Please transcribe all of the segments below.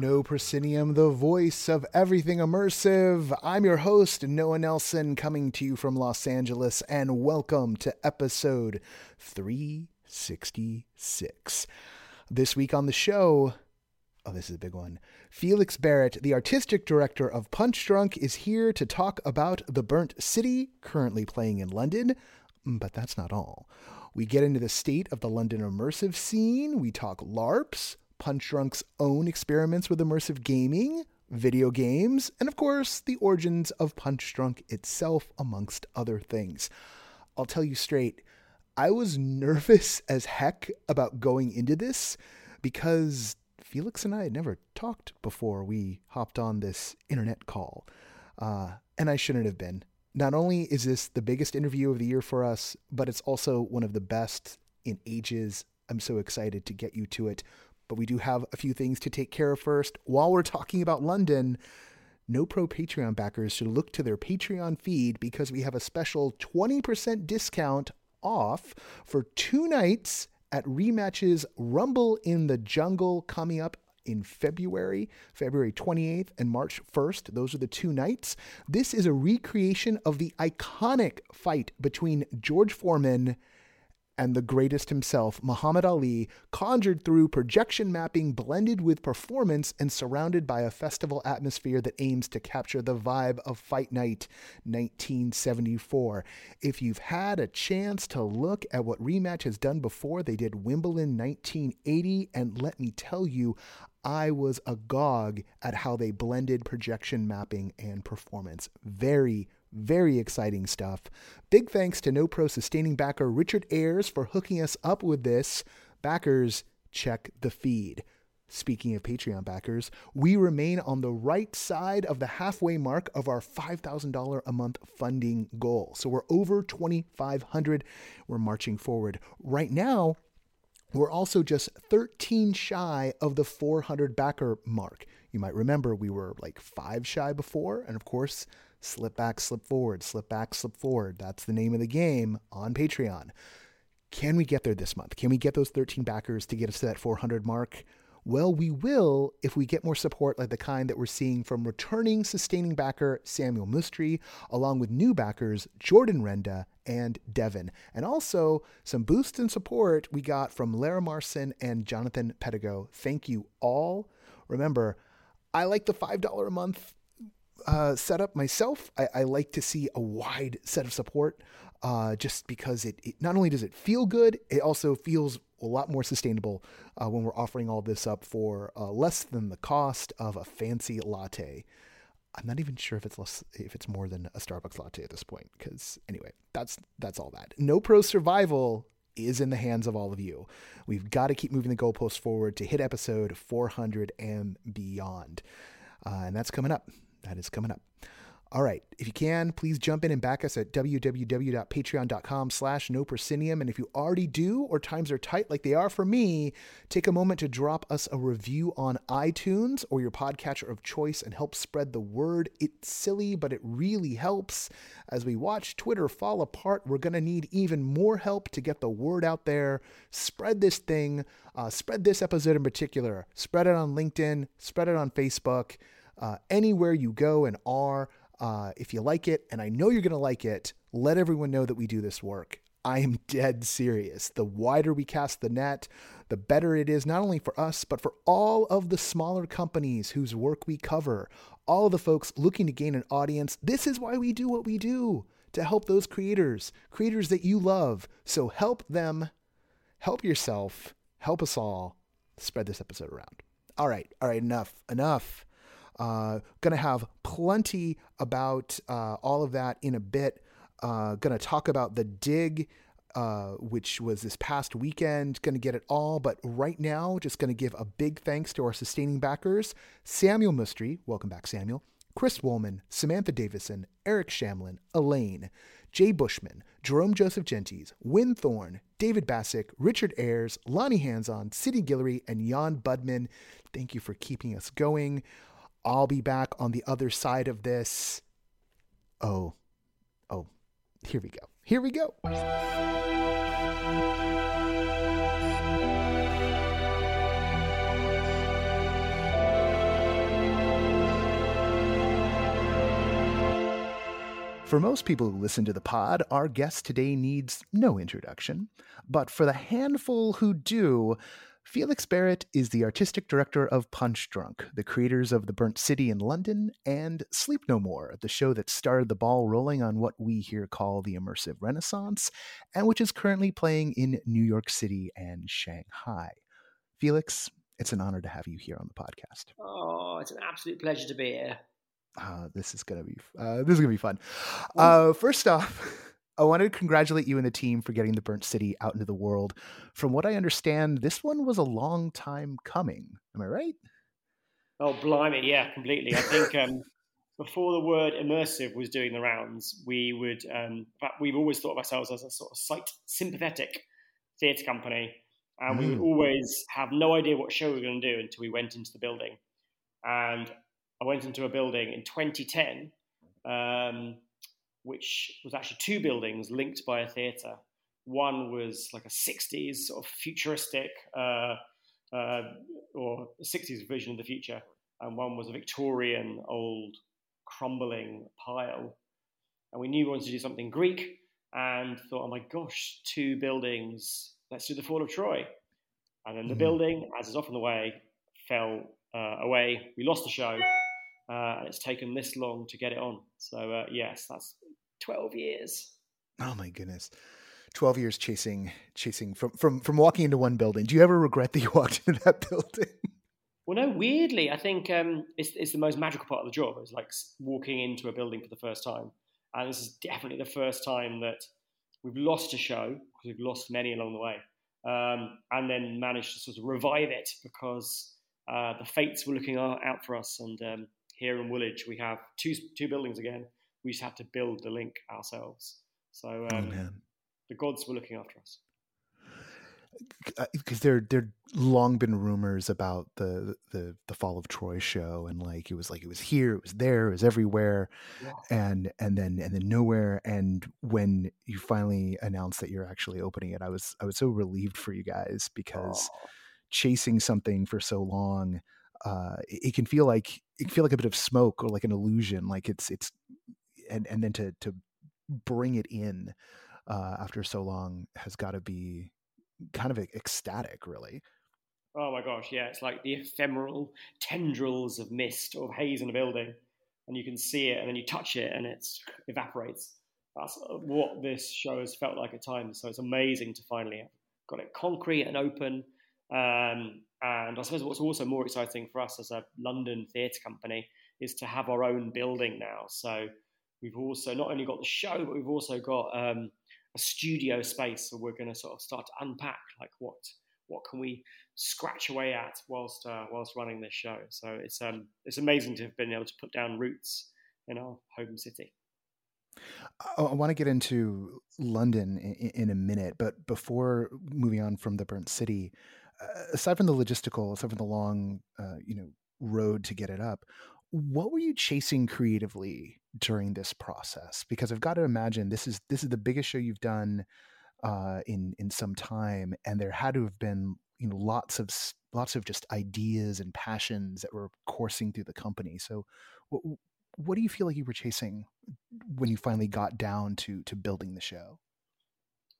No Proscenium, the voice of everything immersive. I'm your host, Noah Nelson, coming to you from Los Angeles, and welcome to episode 366. This week on the show, oh, this is a big one. Felix Barrett, the artistic director of Punchdrunk, is here to talk about The Burnt City, currently playing in London. Mm, but that's not all. We get into the state of the London immersive scene. We talk LARPs, Punchdrunk's own experiments with immersive gaming, video games, and of course, the origins of Punchdrunk itself, amongst other things. I'll tell you straight, I was nervous as heck about going into this because Felix and I had never talked before we hopped on this internet call. Uh, and I shouldn't have been. Not only is this the biggest interview of the year for us, but it's also one of the best in ages. I'm so excited to get you to it. But we do have a few things to take care of first. While we're talking about London, NoPro Patreon backers should look to their Patreon feed because we have a special 20% discount off for two nights at Rematch's Rumble in the Jungle coming up in February, February 28th and March 1st. Those are the two nights. This is a recreation of the iconic fight between George Foreman and the greatest himself, Muhammad Ali, conjured through projection mapping blended with performance and surrounded by a festival atmosphere that aims to capture the vibe of Fight Night 1974. If you've had a chance to look at what Rematch has done before, they did Wimbledon 1980, and let me tell you, I was agog at how they blended projection mapping and performance. Very, very exciting stuff. Big thanks to NoPro sustaining backer Richard Ayers for hooking us up with this. Backers, check the feed. Speaking of Patreon backers, we remain on the right side of the halfway mark of our $5,000 a month funding goal. So we're over 2,500. We're marching forward. Right now, we're also just 13 shy of the 400 backer mark. You might remember we were like five shy before, and of course, slip back, slip forward, slip back, slip forward. That's the name of the game on Patreon. Can we get there this month? Can we get those 13 backers to get us to that 400 mark? Well, we will if we get more support like the kind that we're seeing from returning sustaining backer Samuel Mustri, along with new backers Jordan Renda and Devin. And also some boost and support we got from Lara Marson and Jonathan Pedigo. Thank you all. Remember, I like the $5 a month uh, setup myself. I, I, like to see a wide set of support uh, just because it, it, not only does it feel good, it also feels a lot more sustainable uh, when we're offering all this up for uh, less than the cost of a fancy latte. I'm not even sure if it's less if it's more than a Starbucks latte at this point because anyway, that's that's all that. NoPro survival is in the hands of all of you. We've got to keep moving the goalposts forward to hit episode 400 and beyond. Uh, and that's coming up. That is coming up. All right. If you can, please jump in and back us at www.patreon.com slash no proscenium. And if you already do, or times are tight like they are for me, take a moment to drop us a review on iTunes or your podcatcher of choice and help spread the word. It's silly, but it really helps. As we watch Twitter fall apart, we're going to need even more help to get the word out there. Spread this thing, uh, spread this episode in particular. Spread it on LinkedIn, spread it on Facebook, uh, anywhere you go and are. Uh, if you like it, and I know you're going to like it, let everyone know that we do this work. I am dead serious. The wider we cast the net, the better it is, not only for us, but for all of the smaller companies whose work we cover, all of the folks looking to gain an audience. This is why we do what we do to help those creators, creators that you love. So help them, help yourself, help us all spread this episode around. All right, all right, enough, enough. Uh, gonna have plenty about uh, all of that in a bit. Uh, gonna talk about the dig, uh, which was this past weekend. Gonna get it all, but right now, just gonna give a big thanks to our sustaining backers Samuel Mustri, welcome back, Samuel. Chris Woolman, Samantha Davison, Eric Shamlin, Elaine, Jay Bushman, Jerome Joseph Gentes, Win Thorne, David Bassick, Richard Ayers, Lonnie Hanson, Sidney Guillory, and Jan Budman. Thank you for keeping us going. I'll be back on the other side of this. Oh, oh, here we go. Here we go. For most people who listen to the pod, our guest today needs no introduction. But for the handful who do, Felix Barrett is the artistic director of Punchdrunk, the creators of The Burnt City in London and Sleep No More, the show that started the ball rolling on what we here call the immersive renaissance, and which is currently playing in New York City and Shanghai. Felix, it's an honor to have you here on the podcast. Oh, it's an absolute pleasure to be here. Uh, this is gonna be uh, this is gonna be fun. Uh, first off, I wanted to congratulate you and the team for getting the Burnt City out into the world. From what I understand, this one was a long time coming. Am I right? Oh, blimey, yeah, completely. I think um, before the word immersive was doing the rounds, we would. Um, we've always thought of ourselves as a sort of site sympathetic theatre company, and mm. we would mm. always have no idea what show we were going to do until we went into the building. And I went into a building in 2010, um, which was actually two buildings linked by a theatre. One was like a 60s sort of futuristic uh, uh, or 60s vision of the future, and one was a Victorian old crumbling pile. And we knew we wanted to do something Greek and thought, oh my gosh, two buildings, let's do the Fall of Troy. And then the mm-hmm. building, as is often the way, fell uh, away. We lost the show uh, and it's taken this long to get it on. So uh, yes, that's twelve years. Oh my goodness. 12 years chasing chasing from from from walking into one building do you ever regret that you walked into that building well no weirdly i think um, it's, it's the most magical part of the job it's like walking into a building for the first time and this is definitely the first time that we've lost a show because we've lost many along the way um, and then managed to sort of revive it because uh, the fates were looking out for us and um, here in Woolwich, we have two two buildings again. We just had to build the link ourselves. So oh, um, oh, the gods were looking after us. Because there there long been rumors about the the the fall of Troy show and like it was like it was here it was there it was everywhere yeah. and and then and then nowhere and when you finally announced that you're actually opening it I was I was so relieved for you guys because oh. chasing something for so long uh, it can feel like feel like a bit of smoke or like an illusion. Like it's it's and and then to to bring it in uh, after so long has got to be kind of ecstatic, really. Oh my gosh, yeah, it's like the ephemeral tendrils of mist or haze in a building, and you can see it, and then you touch it, and it evaporates. That's uh, what this show has felt like at times. So it's amazing to finally have got it concrete and open, um, and I suppose what's also more exciting for us as a London theatre company is to have our own building now. So we've also not only got the show, but we've also got um, a studio space. So we're going to sort of start to unpack like what what can we scratch away at whilst uh, whilst running this show. So it's um, it's amazing to have been able to put down roots in our home city. I want to get into London in, in a minute, but before moving on from the burnt city, aside from the logistical, aside from the long, uh, you know, road to get it up, what were you chasing creatively during this process? Because I've got to imagine this is this is the biggest show you've done uh, in in some time, and there had to have been you know lots of lots of just ideas and passions that were coursing through the company. So, what what do you feel like you were chasing when you finally got down to to building the show?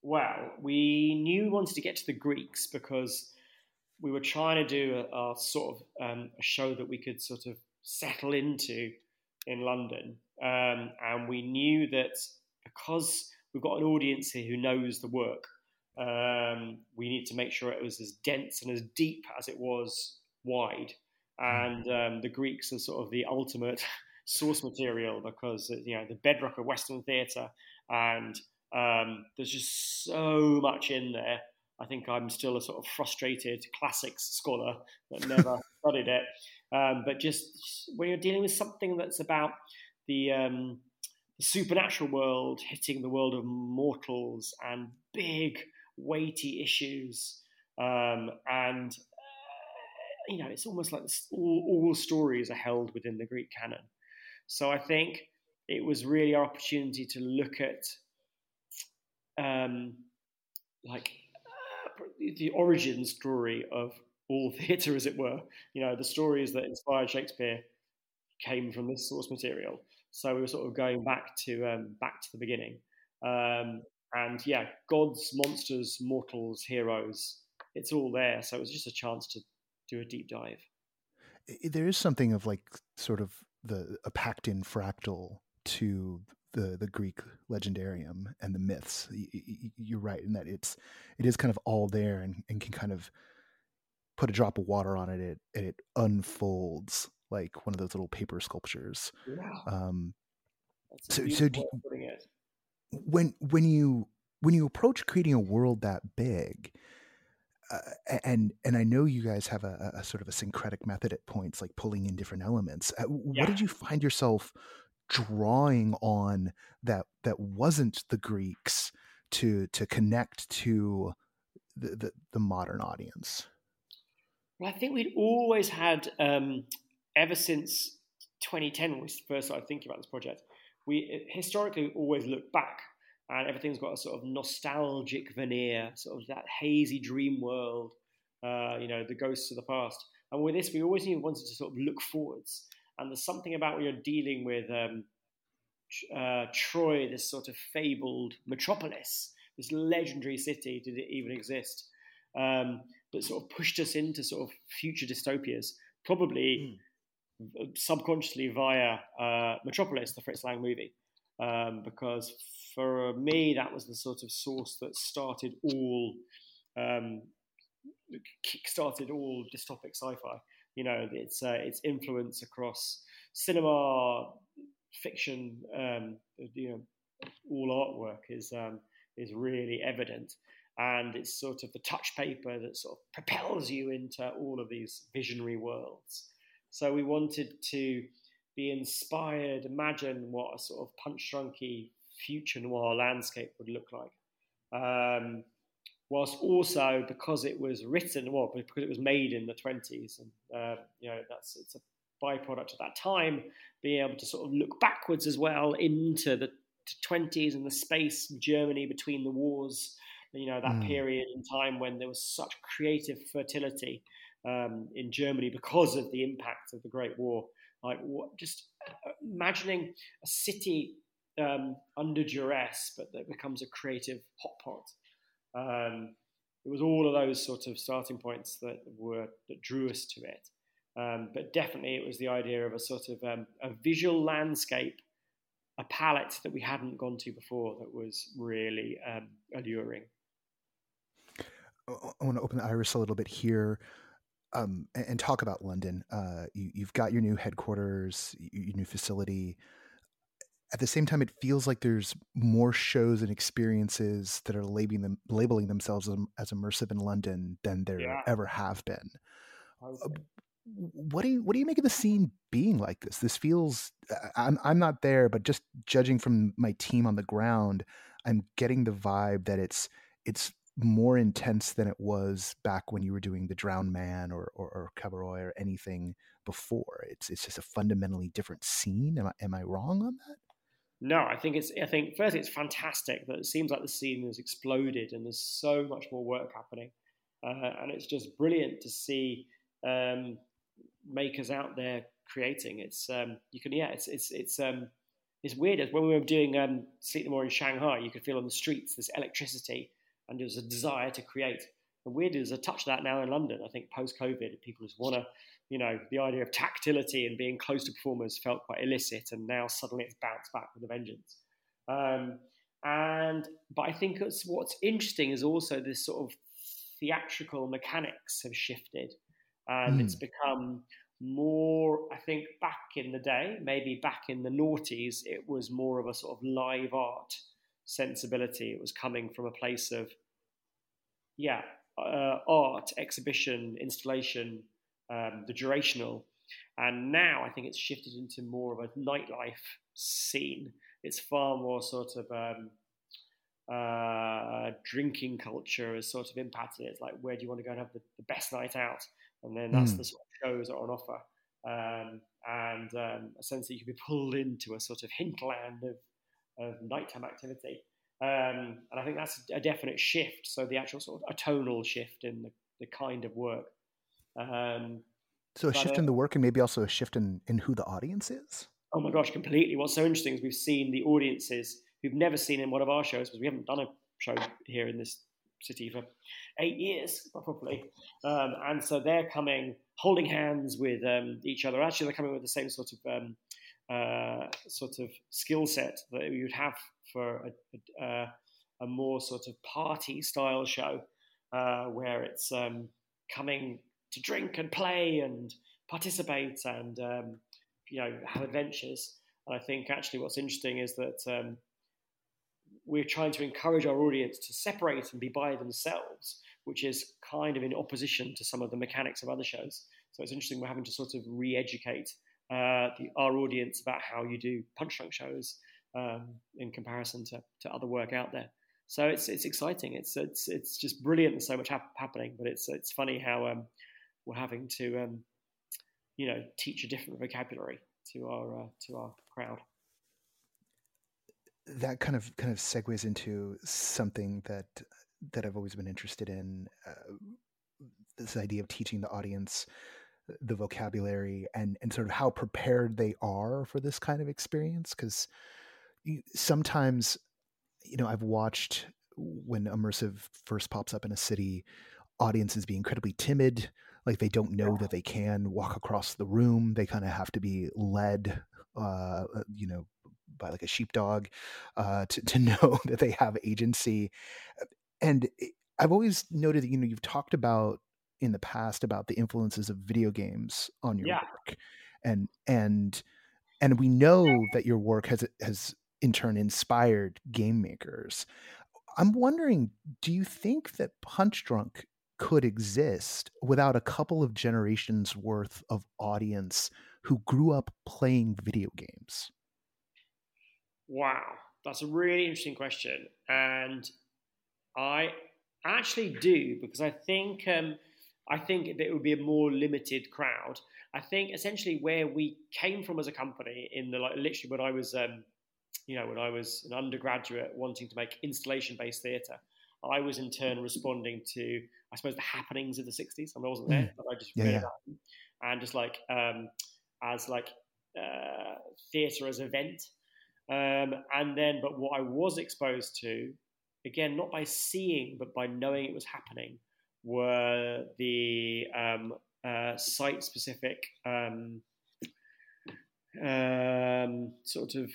Well, we knew we wanted to get to the Greeks because we were trying to do a, a sort of um, a show that we could sort of settle into in London, um, and we knew that because we've got an audience here who knows the work, um, we need to make sure it was as dense and as deep as it was wide. And um, the Greeks are sort of the ultimate source material because you know the bedrock of Western theatre, and um, there's just so much in there I think I'm still a sort of frustrated classics scholar that never studied it. Um, but just when you're dealing with something that's about the, um, the supernatural world hitting the world of mortals and big, weighty issues, um, and uh, you know, it's almost like all, all stories are held within the Greek canon. So I think it was really our opportunity to look at um, like the origin story of all theatre, as it were. You know, the stories that inspired Shakespeare came from this source material. So we were sort of going back to um, back to the beginning. Um, and yeah, gods, monsters, mortals, heroes, it's all there. So it was just a chance to do a deep dive. There is something of like sort of the a packed in fractal to the the Greek legendarium and the myths. You're right in that it's it is kind of all there and, and can kind of put a drop of water on it, it and it unfolds like one of those little paper sculptures. Yeah. Um, so so do you, when when you when you approach creating a world that big, uh, and and I know you guys have a, a, sort of a syncretic method at points, like pulling in different elements. Uh, what did you find yourself drawing on that that wasn't the Greeks to to connect to the the, the modern audience? Well, I think we'd always had um, ever since 2010 when we first started thinking about this project. We historically always look back and everything's got a sort of nostalgic veneer, sort of that hazy dream world, uh, you know, the ghosts of the past. And with this, we always wanted to sort of look forwards. And there's something about when you're dealing with um, uh, Troy, this sort of fabled metropolis, this legendary city, did it even exist? Um, that sort of pushed us into sort of future dystopias, probably mm. subconsciously via uh, Metropolis, the Fritz Lang movie. Um, because for me, that was the sort of source that started all, um, kick-started all dystopic sci-fi. You know, its uh, its influence across cinema, fiction, um, you know, all artwork is um, is really evident, and it's sort of the touch paper that sort of propels you into all of these visionary worlds. So we wanted to be inspired, imagine what a sort of punch drunky future noir landscape would look like. Um, whilst also because it was written, well, because it was made in the 20s, and uh, you know that's it's a byproduct of that time, being able to sort of look backwards as well into the 20s and the space of Germany between the wars. You know that mm. period in time when there was such creative fertility um, in Germany because of the impact of the Great War. Like what, just uh, imagining a city um, under duress, but that becomes a creative hot pot. Um, it was all of those sort of starting points that were that drew us to it. Um, but definitely, it was the idea of a sort of um, a visual landscape, a palette that we hadn't gone to before that was really um, alluring. I want to open the iris a little bit here um, and, talk about London. Uh, you, have got your new headquarters, your new facility. At the same time, it feels like there's more shows and experiences that are labeling them, labeling themselves as, as immersive in London than there yeah. ever have been. Uh, what do you what do you make of the scene being like this? This feels I'm I'm not there, but just judging from my team on the ground, I'm getting the vibe that it's it's more intense than it was back when you were doing the Drowned Man or or, or Cabaret or anything before. It's it's just a fundamentally different scene. Am I am I wrong on that? No, I think it's. I think first it's fantastic that it seems like the scene has exploded and there's so much more work happening, uh, and it's just brilliant to see um, makers out there creating. It's um, you can yeah, it's it's it's um, it's weird. When we were doing um, Sleep No More in Shanghai, you could feel on the streets this electricity and there's a desire to create. And weird there's a touch of that now in London. I think post COVID, people just want to, you know, the idea of tactility and being close to performers felt quite illicit, and now suddenly it's bounced back with a vengeance. Um, and but I think it's, what's interesting is also this sort of theatrical mechanics have shifted, and mm. it's become more. I think back in the day, maybe back in the noughties, it was more of a sort of live art sensibility. It was coming from a place of, yeah, uh, art, exhibition, installation, um, the durational. And now I think it's shifted into more of a nightlife scene. It's far more sort of um, uh, drinking culture has sort of impacted it. It's like, where do you want to go and have the, the best night out? And then that's mm. the sort of shows that are on offer. Um, and um, a sense that you can be pulled into a sort of hinterland of, of nighttime activity. Um, and I think that's a definite shift. So the actual sort of a tonal shift in the, the kind of work. Um, so a shift uh, in the work and maybe also a shift in, in who the audience is? Oh my gosh, completely. What's so interesting is we've seen the audiences who've never seen in one of our shows because we haven't done a show here in this city for eight years, probably. Um, and so they're coming holding hands with um, each other. Actually, they're coming with the same sort of um, uh, sort of skill set that you would have for a, a, a more sort of party style show, uh, where it's um, coming to drink and play and participate and um, you know have adventures. And I think actually what's interesting is that um, we're trying to encourage our audience to separate and be by themselves, which is kind of in opposition to some of the mechanics of other shows. So it's interesting we're having to sort of re-educate uh, the, our audience about how you do Punchdrunk shows um, in comparison to, to other work out there. So it's it's exciting. It's it's it's just brilliant. There's so much hap- happening, but it's it's funny how um, we're having to um, you know teach a different vocabulary to our uh, to our crowd. That kind of kind of segues into something that that I've always been interested in uh, this idea of teaching the audience the vocabulary and and sort of how prepared they are for this kind of experience. Because sometimes you know I've watched when immersive first pops up in a city audiences be incredibly timid like they don't know that they can walk across the room they kind of have to be led uh, uh you know by like a sheepdog uh, to, to know that they have agency. And I've always noted that, you know, you've talked about in the past about the influences of video games on your yeah. work. And, and, and we know that your work has, has in turn inspired game makers. I'm wondering, do you think that Punchdrunk could exist without a couple of generations worth of audience who grew up playing video games? Wow, that's a really interesting question, and I actually do because I think um, I think it would be a more limited crowd. I think essentially where we came from as a company in the like literally when I was um, you know when I was an undergraduate wanting to make installation based theatre, I was in turn responding to I suppose the happenings of the '60s. I, mean, I wasn't there, mm. but I just yeah, read yeah. about them and just like um, as like uh, theatre as event um, and then, but what I was exposed to, again, not by seeing, but by knowing it was happening, were the um, uh, site specific um, um, sort of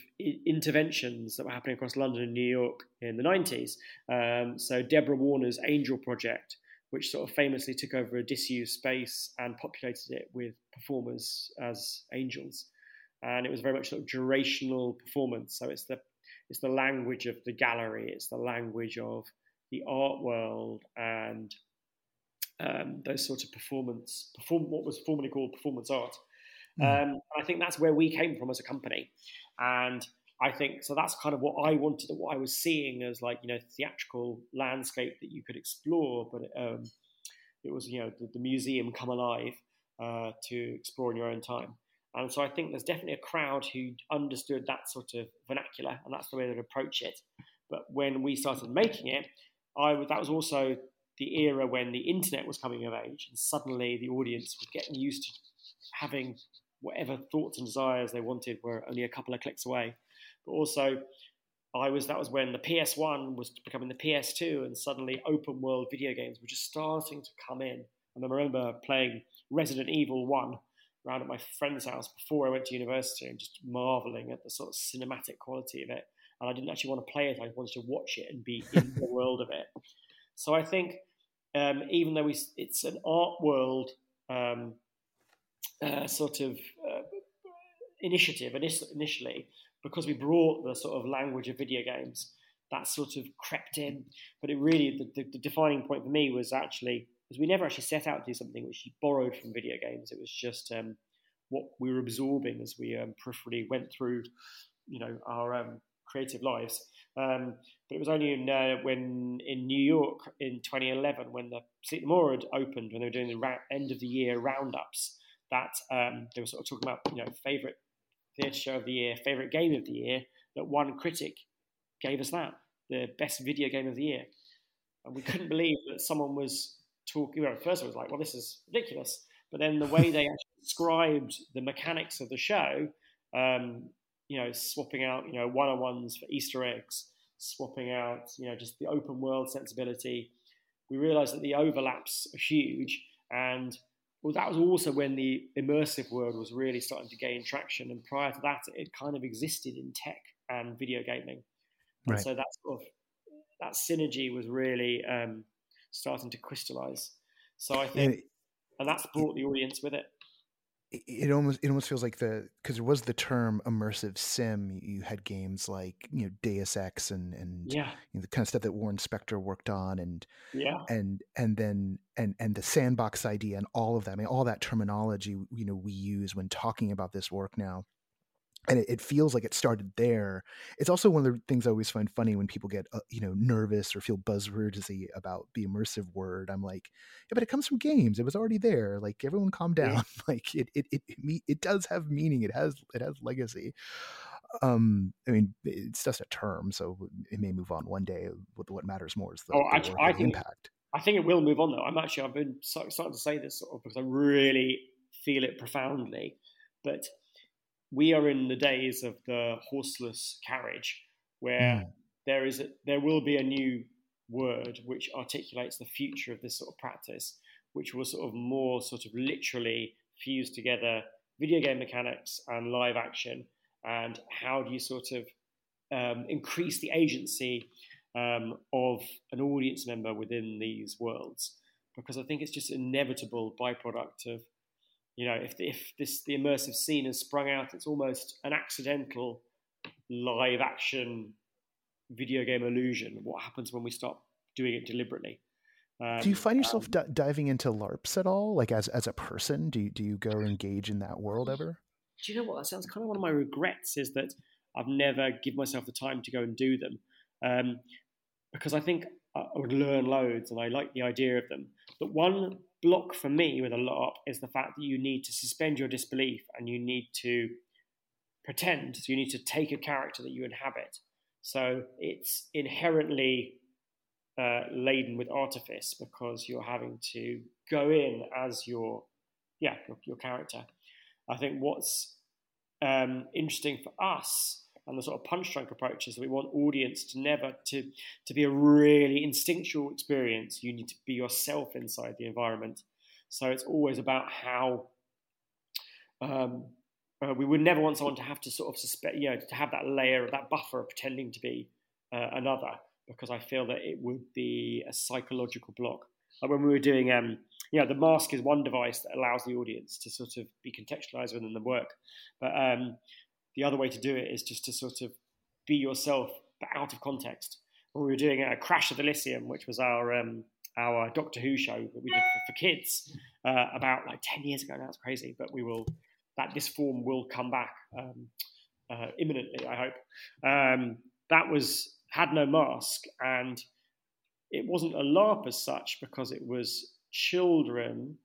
interventions that were happening across London and New York in the 90s. Um, so, Deborah Warner's Angel Project, which sort of famously took over a disused space and populated it with performers as angels and it was very much sort of durational performance. So it's the it's the language of the gallery, it's the language of the art world, and um, those sorts of performance perform what was formerly called performance art. Mm. Um, I think that's where we came from as a company, and I think so. That's kind of what I wanted, what I was seeing as like you know theatrical landscape that you could explore, but um, it was you know the, the museum come alive uh, to explore in your own time. And so I think there's definitely a crowd who understood that sort of vernacular, and that's the way they'd approach it. But when we started making it, I that was also the era when the internet was coming of age, and suddenly the audience was getting used to having whatever thoughts and desires they wanted were only a couple of clicks away. But also, I was that was when the PS1 was becoming the PS2, and suddenly open world video games were just starting to come in. And I remember playing Resident Evil One around at my friend's house before I went to university and just marveling at the sort of cinematic quality of it. And I didn't actually want to play it; I wanted to watch it and be in the world of it. So I think, um, even though we, it's an art world um, uh, sort of uh, initiative initially, because we brought the sort of language of video games, that sort of crept in. But it really, the, the, the defining point for me was actually because we never actually set out to do something which borrowed from video games. It was just um, what we were absorbing as we um, peripherally went through, you know, our um, creative lives. Um, but it was only in, uh, when in New York in 2011 when the No More had opened when they were doing the ra- end of the year roundups that um, they were sort of talking about you know favorite theatre show of the year, favorite game of the year. That one critic gave us that the best video game of the year, and we couldn't believe that someone was talking. Well, at first, I was like, well, this is ridiculous. But then the way they actually described the mechanics of the show, um, you know, swapping out, you know, one-on-ones for Easter eggs, swapping out, you know, just the open world sensibility. We realised that the overlaps are huge, and well, that was also when the immersive world was really starting to gain traction. And prior to that, it kind of existed in tech and video gaming. And right. so that sort of that synergy was really um, starting to crystallize. So I think, and that's brought the audience with it it almost it almost feels like the because there was the term immersive sim. You had games like you know Deus Ex and and yeah. you know, the kind of stuff that Warren Spector worked on, and yeah, and and then and and the sandbox idea and all of that. I mean, all that terminology you know we use when talking about this work now and it, it, feels like it started there. It's also one of the things I always find funny when people get uh, you know nervous or feel buzzwordy about the immersive word. I'm like, yeah, but it comes from games. It was already there. Like everyone, calm down. Yeah. like it it it it, it does have meaning. It has it has legacy. Um, I mean, it's just a term, so it may move on one day. What matters more is the, oh, the I, I think, impact. I think it will move on though. I'm actually I've been starting to say this sort of because I really feel it profoundly, but we are in the days of the horseless carriage, where mm. there is a, there will be a new word which articulates the future of this sort of practice, which will sort of more sort of literally fuse together video game mechanics and live action, and how do you sort of um, increase the agency um, of an audience member within these worlds? Because I think it's just an inevitable byproduct of you know, if, if this the immersive scene has sprung out, it's almost an accidental live action video game illusion. What happens when we stop doing it deliberately? Um, do you find yourself um, d- diving into LARPs at all? Like as as a person, do you, do you go engage in that world ever? Do you know what? That sounds kind of one of my regrets is that I've never given myself the time to go and do them, um, because I think I would learn loads and I like the idea of them. But one block for me with a lot is the fact that you need to suspend your disbelief and you need to pretend. So you need to take a character that you inhabit. So it's inherently uh, laden with artifice because you're having to go in as your yeah your, your character. I think what's um, interesting for us and the sort of Punchdrunk approach is that we want audience to never to to be a really instinctual experience. You need to be yourself inside the environment. So it's always about how um, uh, we would never want someone to have to sort of suspect, you know, to have that layer, of that buffer of pretending to be uh, another, because I feel that it would be a psychological block. Like when we were doing, um, you know, the mask is one device that allows the audience to sort of be contextualized within the work, but um, the other way to do it is just to sort of be yourself, but out of context. When we were doing a Crash of Elysium, which was our um, our Doctor Who show that we did for, for kids uh, about like ten years ago. That's crazy, but we will that this form will come back um, uh, imminently. I hope um, that was had no mask and it wasn't a LARP as such because it was children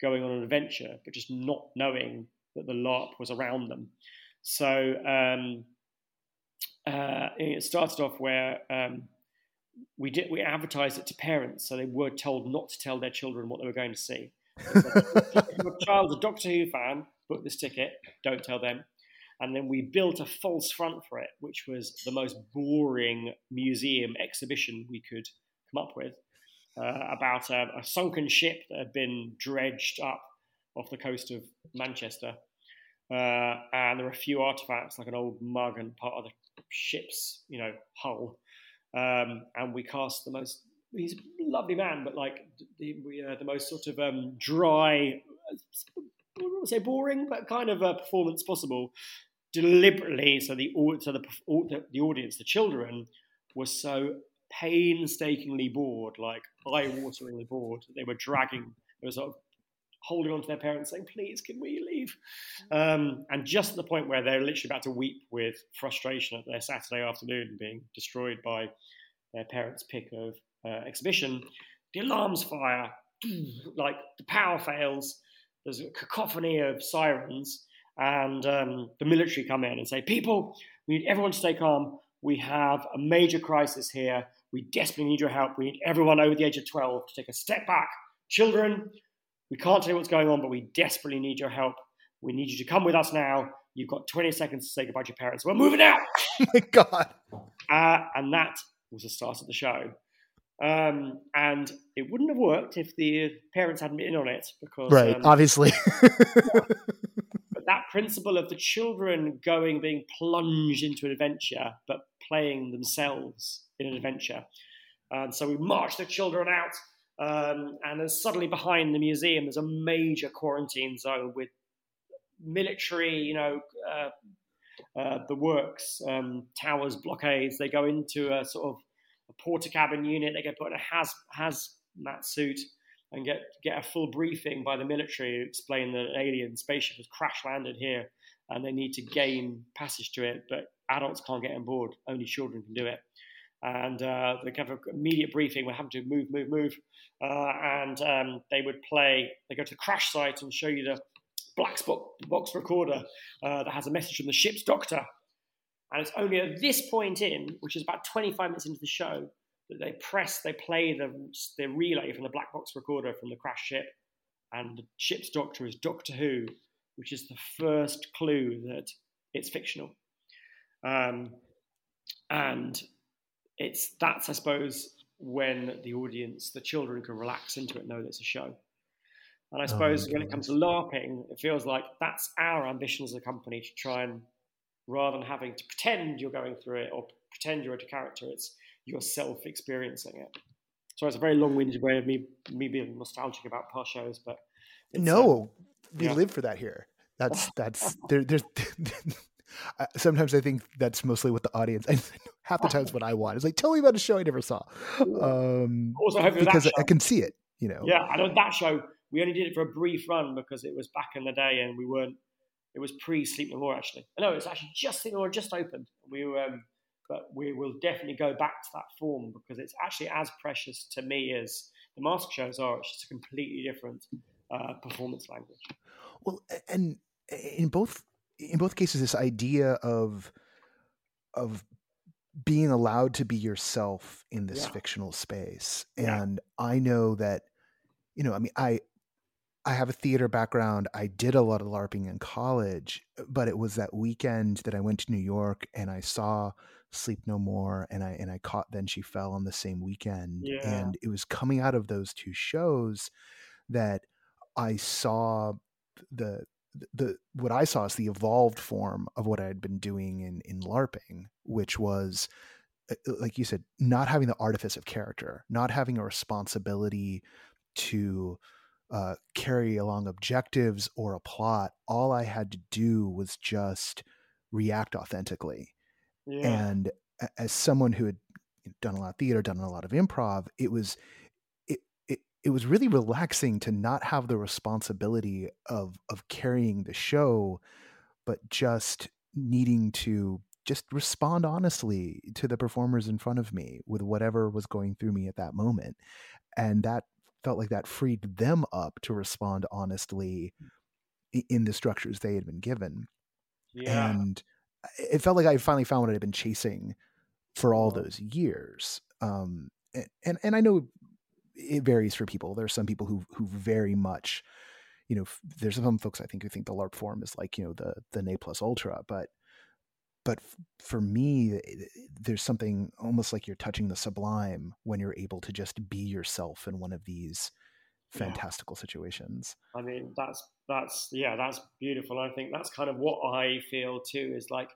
going on an adventure, but just not knowing that the LARP was around them. So um, uh, it started off where um, we did we advertised it to parents, so they were told not to tell their children what they were going to see. if your child's a Doctor Who fan, book this ticket. Don't tell them. And then we built a false front for it, which was the most boring museum exhibition we could come up with uh, about a, a sunken ship that had been dredged up off the coast of Manchester uh, and there are a few artifacts like an old mug and part of the ship's, you know, hull. Um, and we cast the most. He's a lovely man, but like the uh, the most sort of um, dry, I say boring, but kind of a performance possible, deliberately. So the so the the audience, the children, were so painstakingly bored, like eye-wateringly bored. They were dragging. They were sort of holding on to their parents, saying, "Please, can we leave?" Um, and just at the point where they're literally about to weep with frustration at their Saturday afternoon being destroyed by their parents' pick of uh, exhibition, the alarms fire, like the power fails. There's a cacophony of sirens, and um, the military come in and say, "People, we need everyone to stay calm. We have a major crisis here. We desperately need your help. We need everyone over the age of 12 to take a step back. Children, we can't tell you what's going on, but we desperately need your help. We need you to come with us now. You've got 20 seconds to say goodbye to your parents. We're moving out. oh my God. Uh, and that was the start of the show. Um, and it wouldn't have worked if the parents hadn't been in on it because right, um, obviously. but that principle of the children going being plunged into an adventure but playing themselves in an adventure. And so we marched the children out, um, and then suddenly behind the museum there's a major quarantine zone with military, you know, uh, uh, the works, um, towers, blockades. They go into a sort of a Portakabin unit. They get put in a haz hazmat suit and get get a full briefing by the military to explain that an alien spaceship has crash landed here and they need to gain passage to it, but adults can't get on board. Only children can do it. And uh, they have an immediate briefing. We're having to move, move, move. Uh, and um, they would play. They go to the crash site and show you the black box recorder uh, that has a message from the ship's doctor. And it's only at this point in, which is about 25 minutes into the show, that they press, they play the, the relay from the black box recorder from the crash ship. And the ship's doctor is Doctor Who, which is the first clue that it's fictional. Um, and it's that's, I suppose, when the audience, the children can relax into it, know that it's a show. And I suppose oh when it comes to LARPing, it feels like that's our ambition as a company to try and, rather than having to pretend you're going through it or pretend you're a character, it's yourself experiencing it. So it's a very long-winded way of me me being nostalgic about past shows, but no, uh, we yeah. live for that here. That's that's there. There's sometimes I think that's mostly what the audience. Half the times what I want is like, tell me about a show I never saw. Um, also, because I can see it. You know. Yeah, I know that show we only did it for a brief run because it was back in the day and we weren't. It was pre Sleep No More actually. No, it's actually just Sleep No More just opened. We were, um, but we will definitely go back to that form because it's actually as precious to me as the mask shows are. It's just a completely different uh, performance language. Well, and in both in both cases, this idea of of being allowed to be yourself in this yeah. fictional space, yeah. and I know that you know, I mean, I I have a theater background. I did a lot of LARPing in college, but it was that weekend that I went to New York and I saw Sleep No More and I and I caught Then She Fell on the same weekend. Yeah. And it was coming out of those two shows that I saw the the what I saw is the evolved form of what I had been doing in in LARPing, which was uh, like you said, not having the artifice of character, not having a responsibility to uh, carry along objectives or a plot. All I had to do was just react authentically. Yeah. And as someone who had done a lot of theater, done a lot of improv, it was it was really relaxing to not have the responsibility of of carrying the show, but just needing to just respond honestly to the performers in front of me with whatever was going through me at that moment. And that felt like that freed them up to respond honestly in the structures they had been given. Yeah. And it felt like I finally found what I'd been chasing for all those years. Um, and and I know it varies for people. There's some people who who very much, you know, there's some folks I think who think the LARP form is like you know the the Ne plus ultra, but but for me eh, there's something almost like you're touching the sublime when you're able to just be yourself in one of these fantastical yeah. situations i mean that's that's yeah that's beautiful i think that's kind of what i feel too is like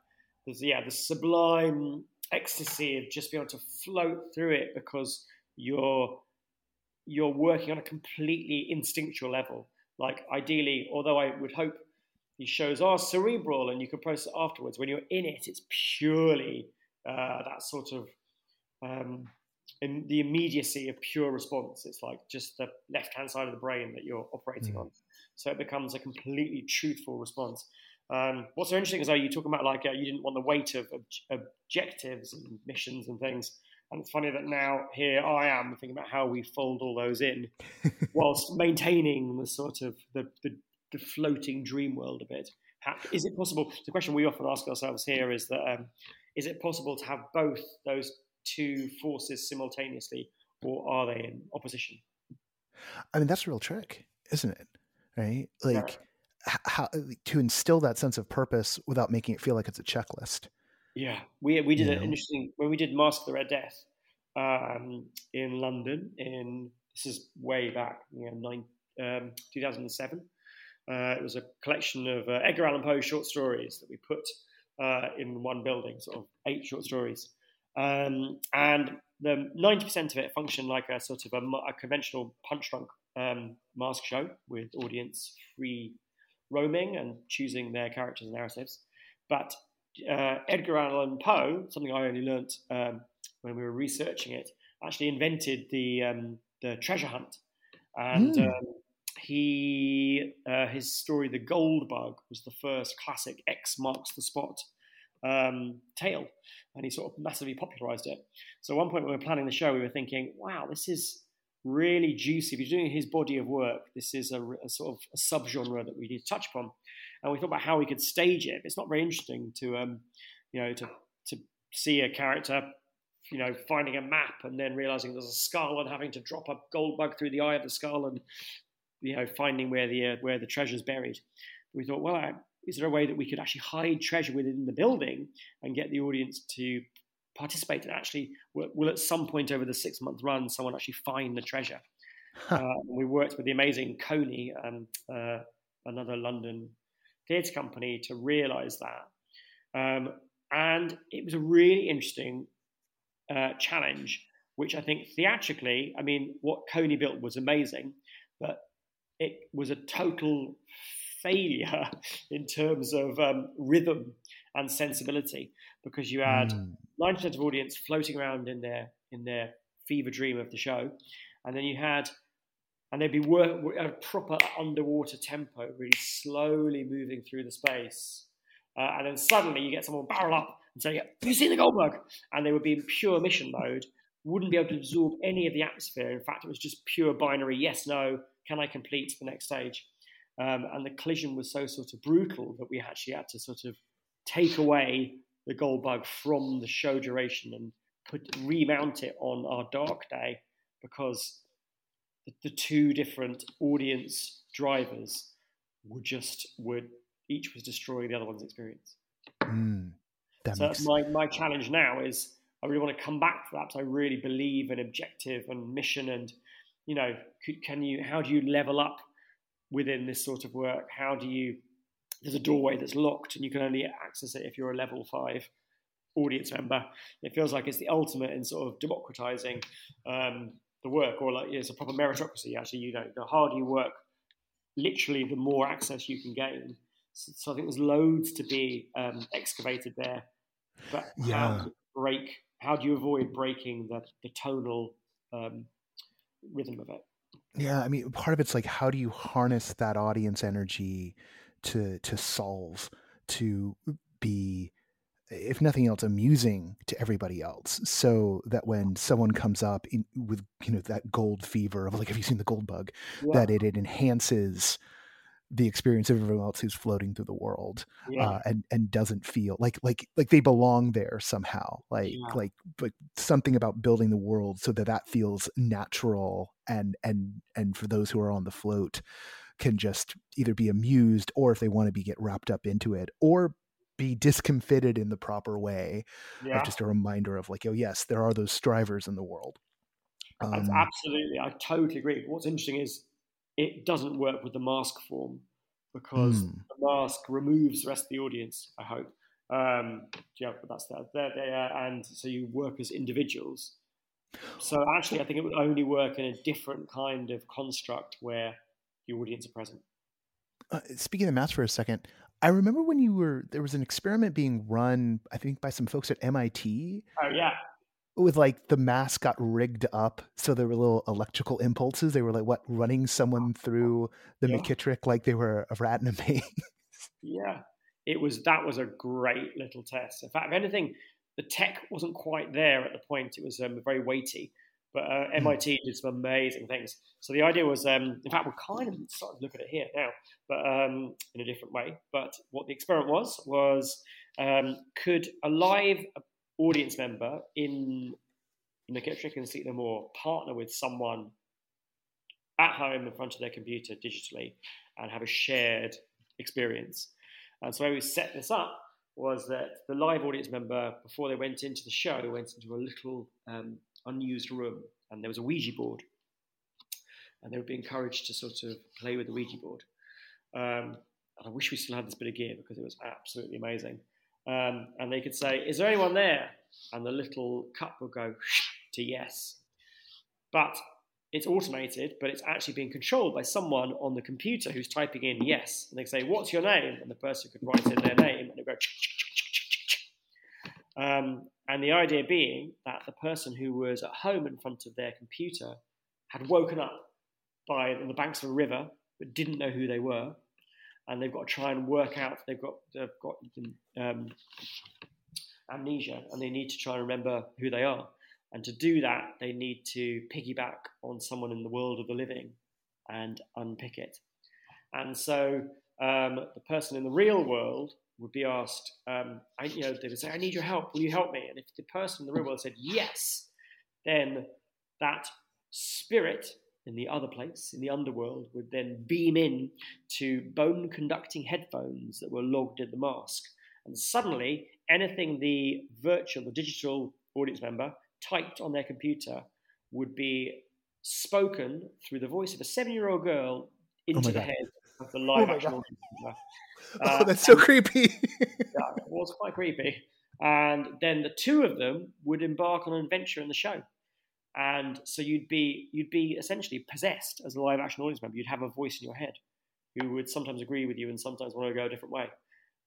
there's yeah the sublime ecstasy of just being able to float through it because you're you're working on a completely instinctual level like ideally although i would hope these shows are cerebral and you can process it afterwards. When you're in it, it's purely uh, that sort of um, in the immediacy of pure response. It's like just the left hand side of the brain that you're operating mm. on. So it becomes a completely truthful response. Um, what's so interesting is how you talk about like uh, you didn't want the weight of ob- objectives and missions and things. And it's funny that now here I am thinking about how we fold all those in, whilst maintaining the sort of the, the, the floating dream world a bit. How, is it possible? The question we often ask ourselves here is that um, is it possible to have both those two forces simultaneously, or are they in opposition? I mean, that's a real trick, isn't it? Right? Like yeah. how to instill that sense of purpose without making it feel like it's a checklist. Yeah, we we did you an know? interesting when we did Mask of the Red Death um, in London in this is way back, you know, nine, um, 2007. Uh, it was a collection of uh, Edgar Allan Poe short stories that we put uh, in one building, sort of eight short stories. Um, and the 90% of it functioned like a sort of a, a conventional Punchdrunk um, mask show with audience free roaming and choosing their characters and narratives. But uh, Edgar Allan Poe, something I only learnt um, when we were researching it, actually invented the um, the treasure hunt, and mm. um, he uh, his story, The Gold Bug, was the first classic X marks the spot um, tale, and he sort of massively popularized it. So at one point when we were planning the show, we were thinking, wow, this is really juicy. If you're doing his body of work, this is a, a sort of a subgenre that we need to touch upon. And we thought about how we could stage it. It's not very interesting to, um, you know, to to see a character, you know, finding a map and then realizing there's a skull and having to drop a gold bug through the eye of the skull and, you know, finding where the uh, where the treasure's buried. We thought, well, is there a way that we could actually hide treasure within the building and get the audience to participate and actually will, will at some point over the six month run someone actually find the treasure huh. uh, we worked with the amazing coney um, uh, another london theatre company to realize that um, and it was a really interesting uh, challenge which i think theatrically i mean what coney built was amazing but it was a total failure in terms of um, rhythm and sensibility because you had nine mm. percent of audience floating around in their in their fever dream of the show, and then you had and they'd be work, a proper underwater tempo, really slowly moving through the space, uh, and then suddenly you get someone barrel up and say, "Have you seen the Goldbug?" And they would be in pure mission mode, wouldn't be able to absorb any of the atmosphere. In fact, it was just pure binary: yes, no. Can I complete the next stage? Um, and the collision was so sort of brutal that we actually had to sort of take away the gold bug from the show duration and put remount it on our dark day because the, the two different audience drivers were just would each was destroying the other one's experience. Mm, so makes... my my challenge now is I really want to come back to that. I really believe in objective and mission, and you know, can you? How do you level up within this sort of work? How do you? There's a doorway that's locked, and you can only access it if you're a level five audience member. It feels like it's the ultimate in sort of democratizing um, the work, or like it's a proper meritocracy. Actually, you know, the harder you work, literally, the more access you can gain. So, so I think there's loads to be um, excavated there. But yeah. how break? How do you avoid breaking the, the tonal um, rhythm of it? Yeah, I mean, part of it's like how do you harness that audience energy to to solve, to be if nothing else amusing to everybody else so that when someone comes up in, with you know that gold fever of like have you seen the gold bug yeah. that it, it enhances the experience of everyone else who's floating through the world yeah. uh, and and doesn't feel like like like they belong there somehow like yeah. like like something about building the world so that that feels natural and and and for those who are on the float can just either be amused or if they want to be get wrapped up into it or be discomfited in the proper way yeah. just a reminder of like oh yes there are those strivers in the world um, absolutely i totally agree what's interesting is it doesn't work with the mask form because mm. the mask removes the rest of the audience. I hope. Um, yeah, but that's that. There, there, and so you work as individuals. So actually, I think it would only work in a different kind of construct where your audience are present. Uh, speaking of mass for a second, I remember when you were there was an experiment being run, I think by some folks at MIT. Oh yeah. with like the mask got rigged up so there were little electrical impulses. They were like what running someone through the yeah. McKittrick like they were a rat in a maze. yeah, it was that was a great little test. In fact, if anything, the tech wasn't quite there at the point. It was um, very weighty, but uh, MIT hmm. did some amazing things. So the idea was, um, in fact, we're kind of starting to look at it here now, but um, in a different way. But what the experiment was was um, could a live audience member in in the McKittrick and Sleep No More partner with someone at home in front of their computer digitally and have a shared experience. And so, where we set this up was that the live audience member, before they went into the show, went into a little um, unused room and there was a Ouija board. And they would be encouraged to sort of play with the Ouija board. Um, and I wish we still had this bit of gear because it was absolutely amazing. Um, and they could say, Is there anyone there? And the little cup would go to yes. But it's automated, but it's actually being controlled by someone on the computer who's typing in yes. And they say, What's your name? And the person could write in their name and it would go. Um, and the idea being that the person who was at home in front of their computer had woken up by on the banks of a river but didn't know who they were and they've got to try and work out they've got they've got um, amnesia and they need to try and remember who they are. And to do that, they need to piggyback on someone in the world of the living and unpick it. And so um, the person in the real world would be asked, um, I, you know, they would say, I need your help. Will you help me? And if the person in the real world said yes, then that spirit in the other place, in the underworld, would then beam in to bone conducting headphones that were logged in the mask. And suddenly, anything the virtual, the digital audience member typed on their computer would be spoken through the voice of a seven year old girl into oh the head of the live oh action audience member. Uh, oh, that's so creepy. yeah, it was quite creepy. And then the two of them would embark on an adventure in the show and so you'd be you'd be essentially possessed as a live action audience member. You'd have a voice in your head who would sometimes agree with you and sometimes want to go a different way.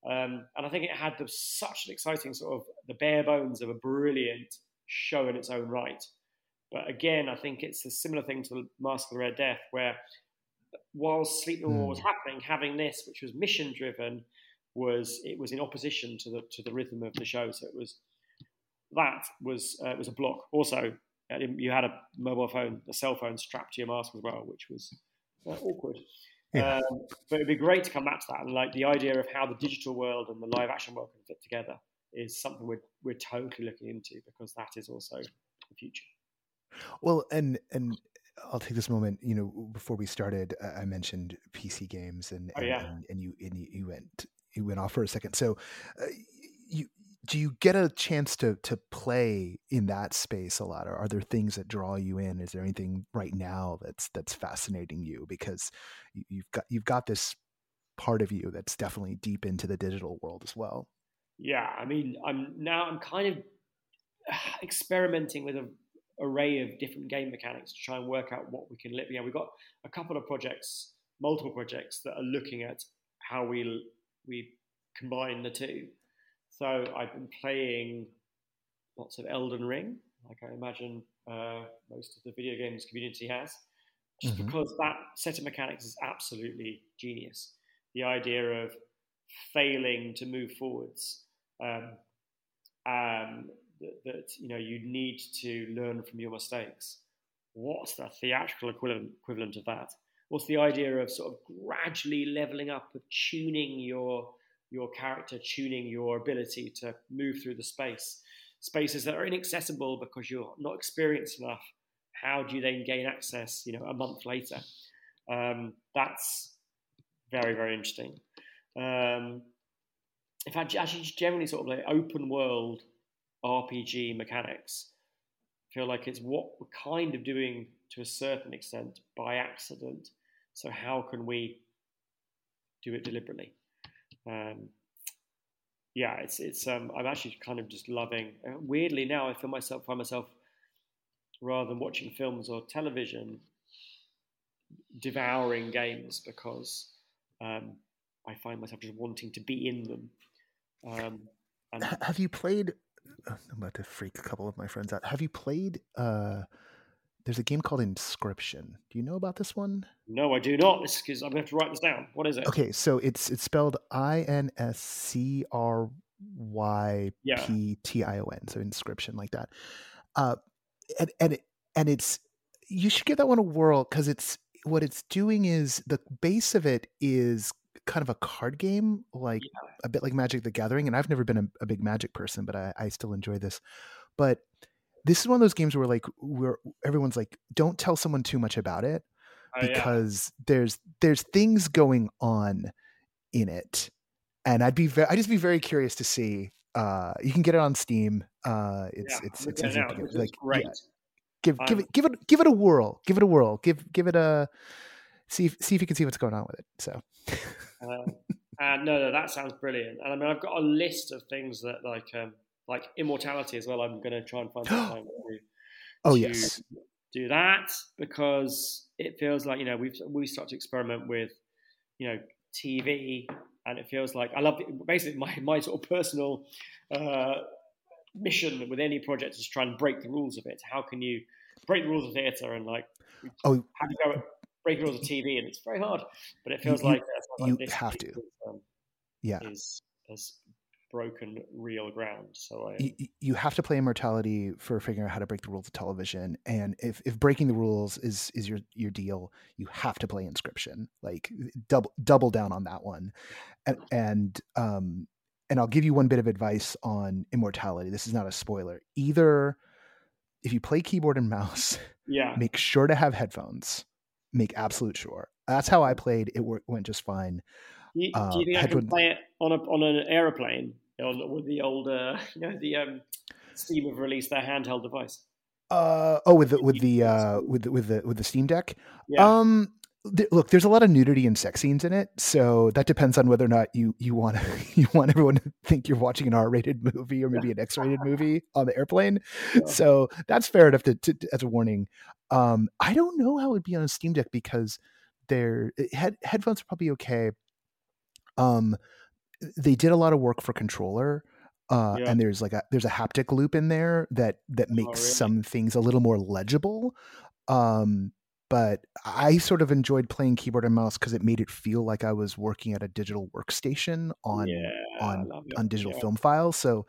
Um, and I think it had the, such an exciting sort of the bare bones of a brilliant show in its own right. But again, I think it's a similar thing to the Mask of the Red Death, where while Sleep No More mm. was happening, having this, which was mission driven, was it was in opposition to the to the rhythm of the show. So it was that was uh, was a block. Also, you had a mobile phone, a cell phone strapped to your mask as well, which was uh, awkward. Yeah. Um, but it'd be great to come back to that and like the idea of how the digital world and the live action world can fit together is something we're we're totally looking into because that is also the future. Well, and and I'll take this moment. You know, before we started, I mentioned PC games, and oh, yeah. and, and, you and you went you went off for a second. So, uh, you do you get a chance to to play in that space a lot or are there things that draw you in is there anything right now that's that's fascinating you because you, have got you've got this part of you that's definitely deep into the digital world as well yeah i mean i'm now i'm kind of experimenting with an array of different game mechanics to try and work out what we can live yeah we've got a couple of projects multiple projects that are looking at how we we combine the two so I've been playing lots of Elden Ring, like I imagine uh, most of the video games community has, just mm-hmm. because that set of mechanics is absolutely genius. The idea of failing to move forwards, um, um, that, that, you know you need to learn from your mistakes. What's the theatrical equivalent equivalent of that? What's the idea of sort of gradually leveling up, of tuning your your character tuning your ability to move through the space. Spaces that are inaccessible because you're not experienced enough. How do you then gain access, you know, a month later? Um, that's very, very interesting. Um, in fact, actually, generally sort of like open world RPG mechanics, I feel like it's what we're kind of doing to a certain extent by accident. So how can we do it deliberately? um, yeah, it's it's. Um, I'm actually kind of just loving. Uh, weirdly now, I feel myself find myself rather than watching films or television, devouring games because um, I find myself just wanting to be in them. Um, and have you played I'm about to freak a couple of my friends out. Have you played? Uh, there's a game called Inscryption. Do you know about this one? No, I do not. This because I'm going to have to write this down. What is it? Okay, so it's it's spelled I N S C R Y P T I O N. So Inscryption, like that. Uh, and and and it's you should give that one a whirl because it's what it's doing is the base of it is kind of a card game, like yeah. a bit like Magic the Gathering. And I've never been a, a big Magic person, but I, I, still enjoy this. But this is one of those games where like where everyone's like, don't tell someone too much about it oh, because yeah. there's there's things going on in it, and I'd be very, I'd just be very curious to see. Uh, you can get it on Steam. Uh, it's yeah, it's it's, easy to get. Like. Yeah, give give it give it give it a whirl. Give it a whirl. Give give it a see if, see if you can see what's going on with it. So. uh, and no, no, that sounds brilliant. And I mean, I've got a list of things that like um, like immortality as well. I'm going to try and find time to, oh yes, do that because it feels like you know we've we start to experiment with you know TV, and it feels like I love basically my my sort of personal uh, mission with any project is to try and break the rules of it. How can you break the rules of theatre and like oh how do you go break rules of TV, and it's very hard. But it feels you, like you have to. Is, um, yeah, is has broken real ground. So I, you, you, have to play immortality for figuring out how to break the rules of television. And if, if breaking the rules is is your your deal, you have to play Inscryption. Like double double down on that one. And and um and I'll give you one bit of advice on immortality. This is not a spoiler. Either if you play keyboard and mouse, yeah, make sure to have headphones make absolute sure. That's how I played. It went just fine. Do you, uh, do you think I can play it on a on an aeroplane on, with the old, uh, you know, the um, Steam have released their handheld device? Uh oh, with the with the uh with the, with the with the Steam Deck. Yeah. Um, th- look, there's a lot of nudity and sex scenes in it, so that depends on whether or not you you want you want everyone to think you're watching an R-rated movie or maybe an X-rated movie on the airplane. Yeah. So that's fair enough to, to, to, as a warning. Um, I don't know how it would be on a Steam Deck because their eh, head, headphones are probably okay. Um, they did a lot of work for controller. Uh, yeah. and there's like a there's a haptic loop in there that that oh, makes oh, really? some things a little more legible um but I sort of enjoyed playing keyboard and mouse because it made it feel like I was working at a digital workstation on yeah, on on digital yeah. film files. So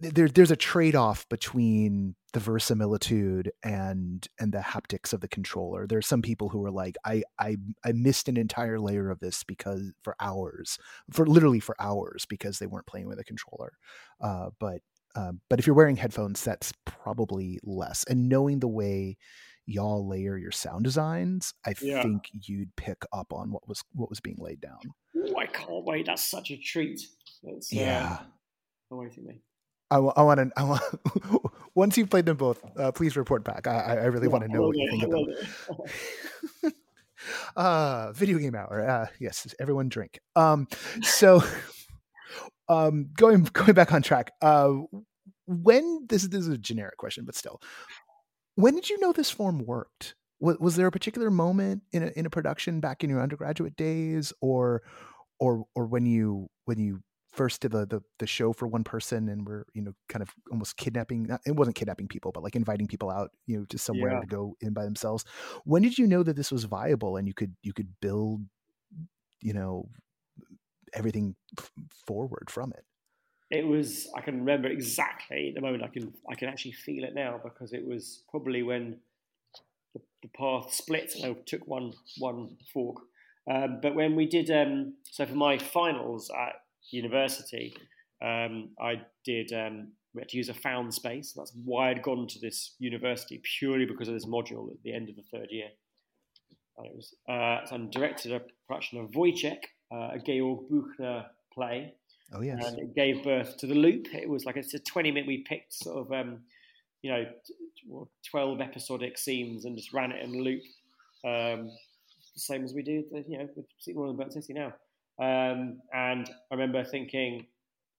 there, there's a trade-off between the verisimilitude and and the haptics of the controller. There are some people who are like, I I I missed an entire layer of this because for hours, for literally for hours because they weren't playing with a controller. Uh, but uh, but if you're wearing headphones, that's probably less. And knowing the way y'all layer your sound designs, I yeah. think you'd pick up on what was what was being laid down. Oh, I can't wait! That's such a treat. Yeah. Um, waiting me. I, I want to. I want. once you've played them both, uh, please report back. I, I really yeah, want to know what you think of them. uh, video game hour. Uh, yes, everyone drink. Um, so, um, going going back on track. Uh, when this, this is a generic question, but still, when did you know this form worked? Was, was there a particular moment in a, in a production back in your undergraduate days, or or or when you when you first did the, the, the show for one person and we're you know kind of almost kidnapping it wasn't kidnapping people but like inviting people out you know to somewhere yeah. to go in by themselves when did you know that this was viable and you could you could build you know everything f- forward from it it was i can remember exactly the moment i can i can actually feel it now because it was probably when the, the path split and i took one one fork. Um, but when we did um, so for my finals at university um, i did um, we had to use a found space. That's why i'd gone to this university purely because of this module at the end of the third year. And it was uh, so i directed a production of Woyzeck, uh, a georg buchner play Oh yes. And it gave birth to the loop. It was like it's a twenty minute. We picked sort of um, you know twelve episodic scenes and just ran it in a loop, um, the same as we do the, you know with Sequel and Burnt City now. Um, and I remember thinking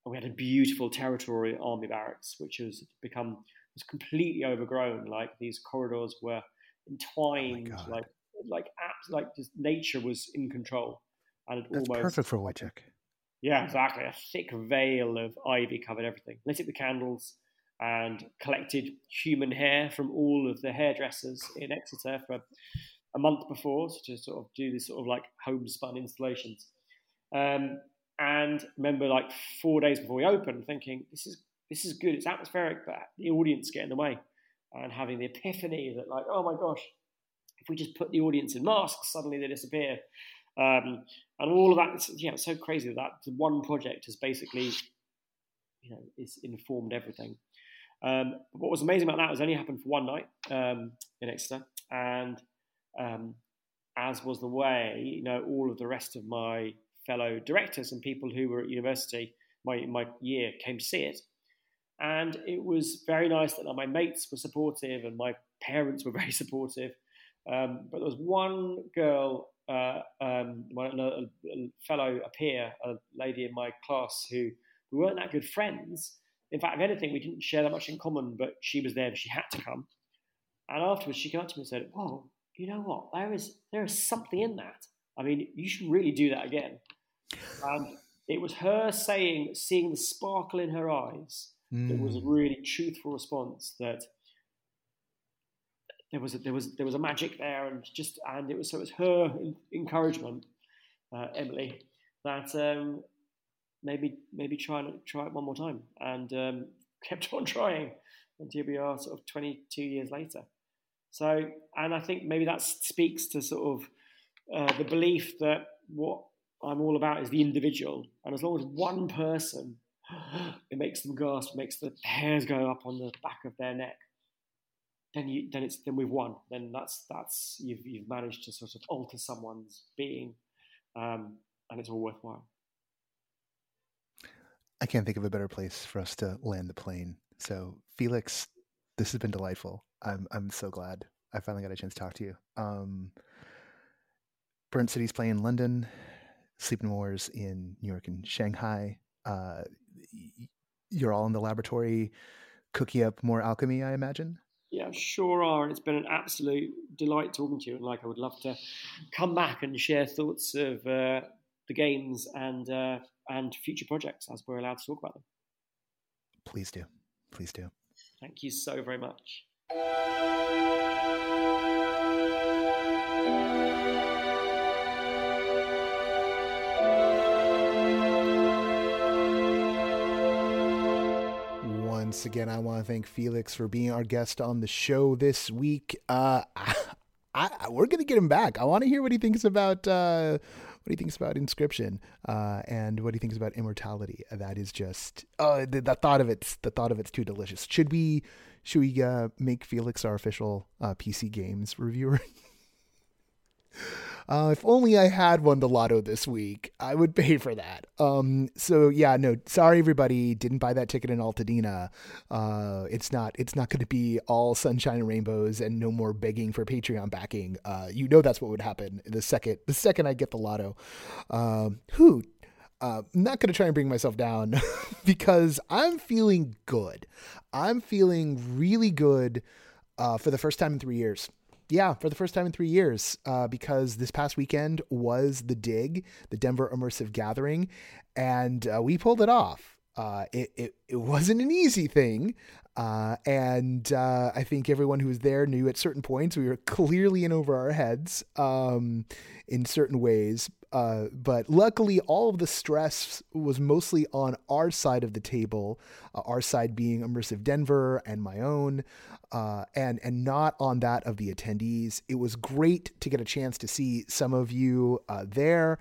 we had a beautiful territory army barracks, which has become was completely overgrown. Like these corridors were entwined, oh like like apps, like just nature was in control. And it That's almost, perfect for Woyzeck Yeah, exactly. A thick veil of ivy covered everything. Lit up the candles and collected human hair from all of the hairdressers in Exeter for a month before to sort of do this sort of like homespun installations. Um, and remember, like four days before we opened, thinking this is this is good. It's atmospheric, but the audience get in the way, and having the epiphany that like, oh my gosh, if we just put the audience in masks, suddenly they disappear. Um, and all of that, yeah, it's so crazy that one project has basically, you know, is informed everything. Um, what was amazing about that was only happened for one night um, in Exeter, and um, as was the way, you know, all of the rest of my fellow directors and people who were at university my my year came to see it, and it was very nice that my mates were supportive and my parents were very supportive. Um, but there was one girl, uh, um, a, a fellow, a peer, a lady in my class who we weren't that good friends. In fact, if anything, we didn't share that much in common. But she was there; she had to come. And afterwards, she came up to me and said, "Whoa, you know what? There is there is something in that. I mean, you should really do that again." And it was her saying, seeing the sparkle in her eyes, mm. that was a hmm. really truthful response. That there was a, there was there was a magic there, and just and it was so it was her encouragement, uh, Emily, that um, maybe maybe try try it one more time, and um, kept on trying, until we are, sort of 22 years later. So, and I think maybe that speaks to sort of uh, the belief that what I'm all about is the individual, and as long as one person, it makes them gasp, makes the hairs go up on the back of their neck. Then you, then it's then we've won. Then that's that's you've you've managed to sort of alter someone's being, um, and it's all worthwhile. I can't think of a better place for us to land the plane. So, Felix, this has been delightful. I'm I'm so glad I finally got a chance to talk to you. Um, Burnt City's playing in London. Sleep No More's in New York and Shanghai. Uh, you're all in the laboratory cooking up more alchemy, I imagine. Yeah, sure are. And it's been an absolute delight talking to you. And like, I would love to come back and share thoughts of uh, the games and uh, and future projects as we're allowed to talk about them. Please do. Please do. Thank you so very much. Once again, I want to thank Felix for being our guest on the show this week. Uh, I, I, we're gonna get him back. I want to hear what he thinks about uh, what he thinks about Inscryption uh, and what he thinks about immortality. That is just uh, the, the, thought of it's the thought of it's too delicious. Should we should we uh, make Felix our official uh, PC games reviewer? Uh, if only I had won the lotto this week, I would pay for that. Um, so yeah, no, sorry everybody, didn't buy that ticket in Altadena. Uh, it's not, it's not going to be all sunshine and rainbows and no more begging for Patreon backing. Uh, you know that's what would happen the second, the second I get the lotto. Um, who uh, I'm not going to try and bring myself down because I'm feeling good. I'm feeling really good uh, for the first time in three years yeah, for the first time in three years, uh, because this past weekend was the Dig, the Denver Immersive Gathering, and uh, we pulled it off. Uh, it, it, it wasn't an easy thing. Uh, and uh, I think everyone who was there knew at certain points we were clearly in over our heads um, in certain ways. Uh, but luckily, all of the stress was mostly on our side of the table, uh, our side being Immersive Denver and my own, uh, and and not on that of the attendees. It was great to get a chance to see some of you uh, there.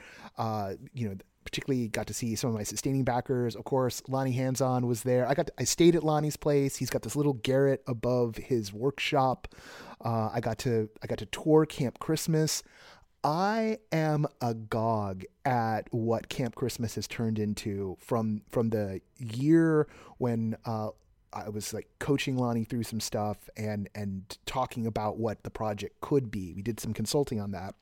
you know particularly got to see some of my sustaining backers. Of course, Lonnie Hanson was there. I got to, I stayed at Lonnie's place. He's got this little garret above his workshop. Uh, I got to I got to tour Camp Christmas. I am agog at what Camp Christmas has turned into from from the year when uh, I was like coaching Lonnie through some stuff and and talking about what the project could be. We did some consulting on that.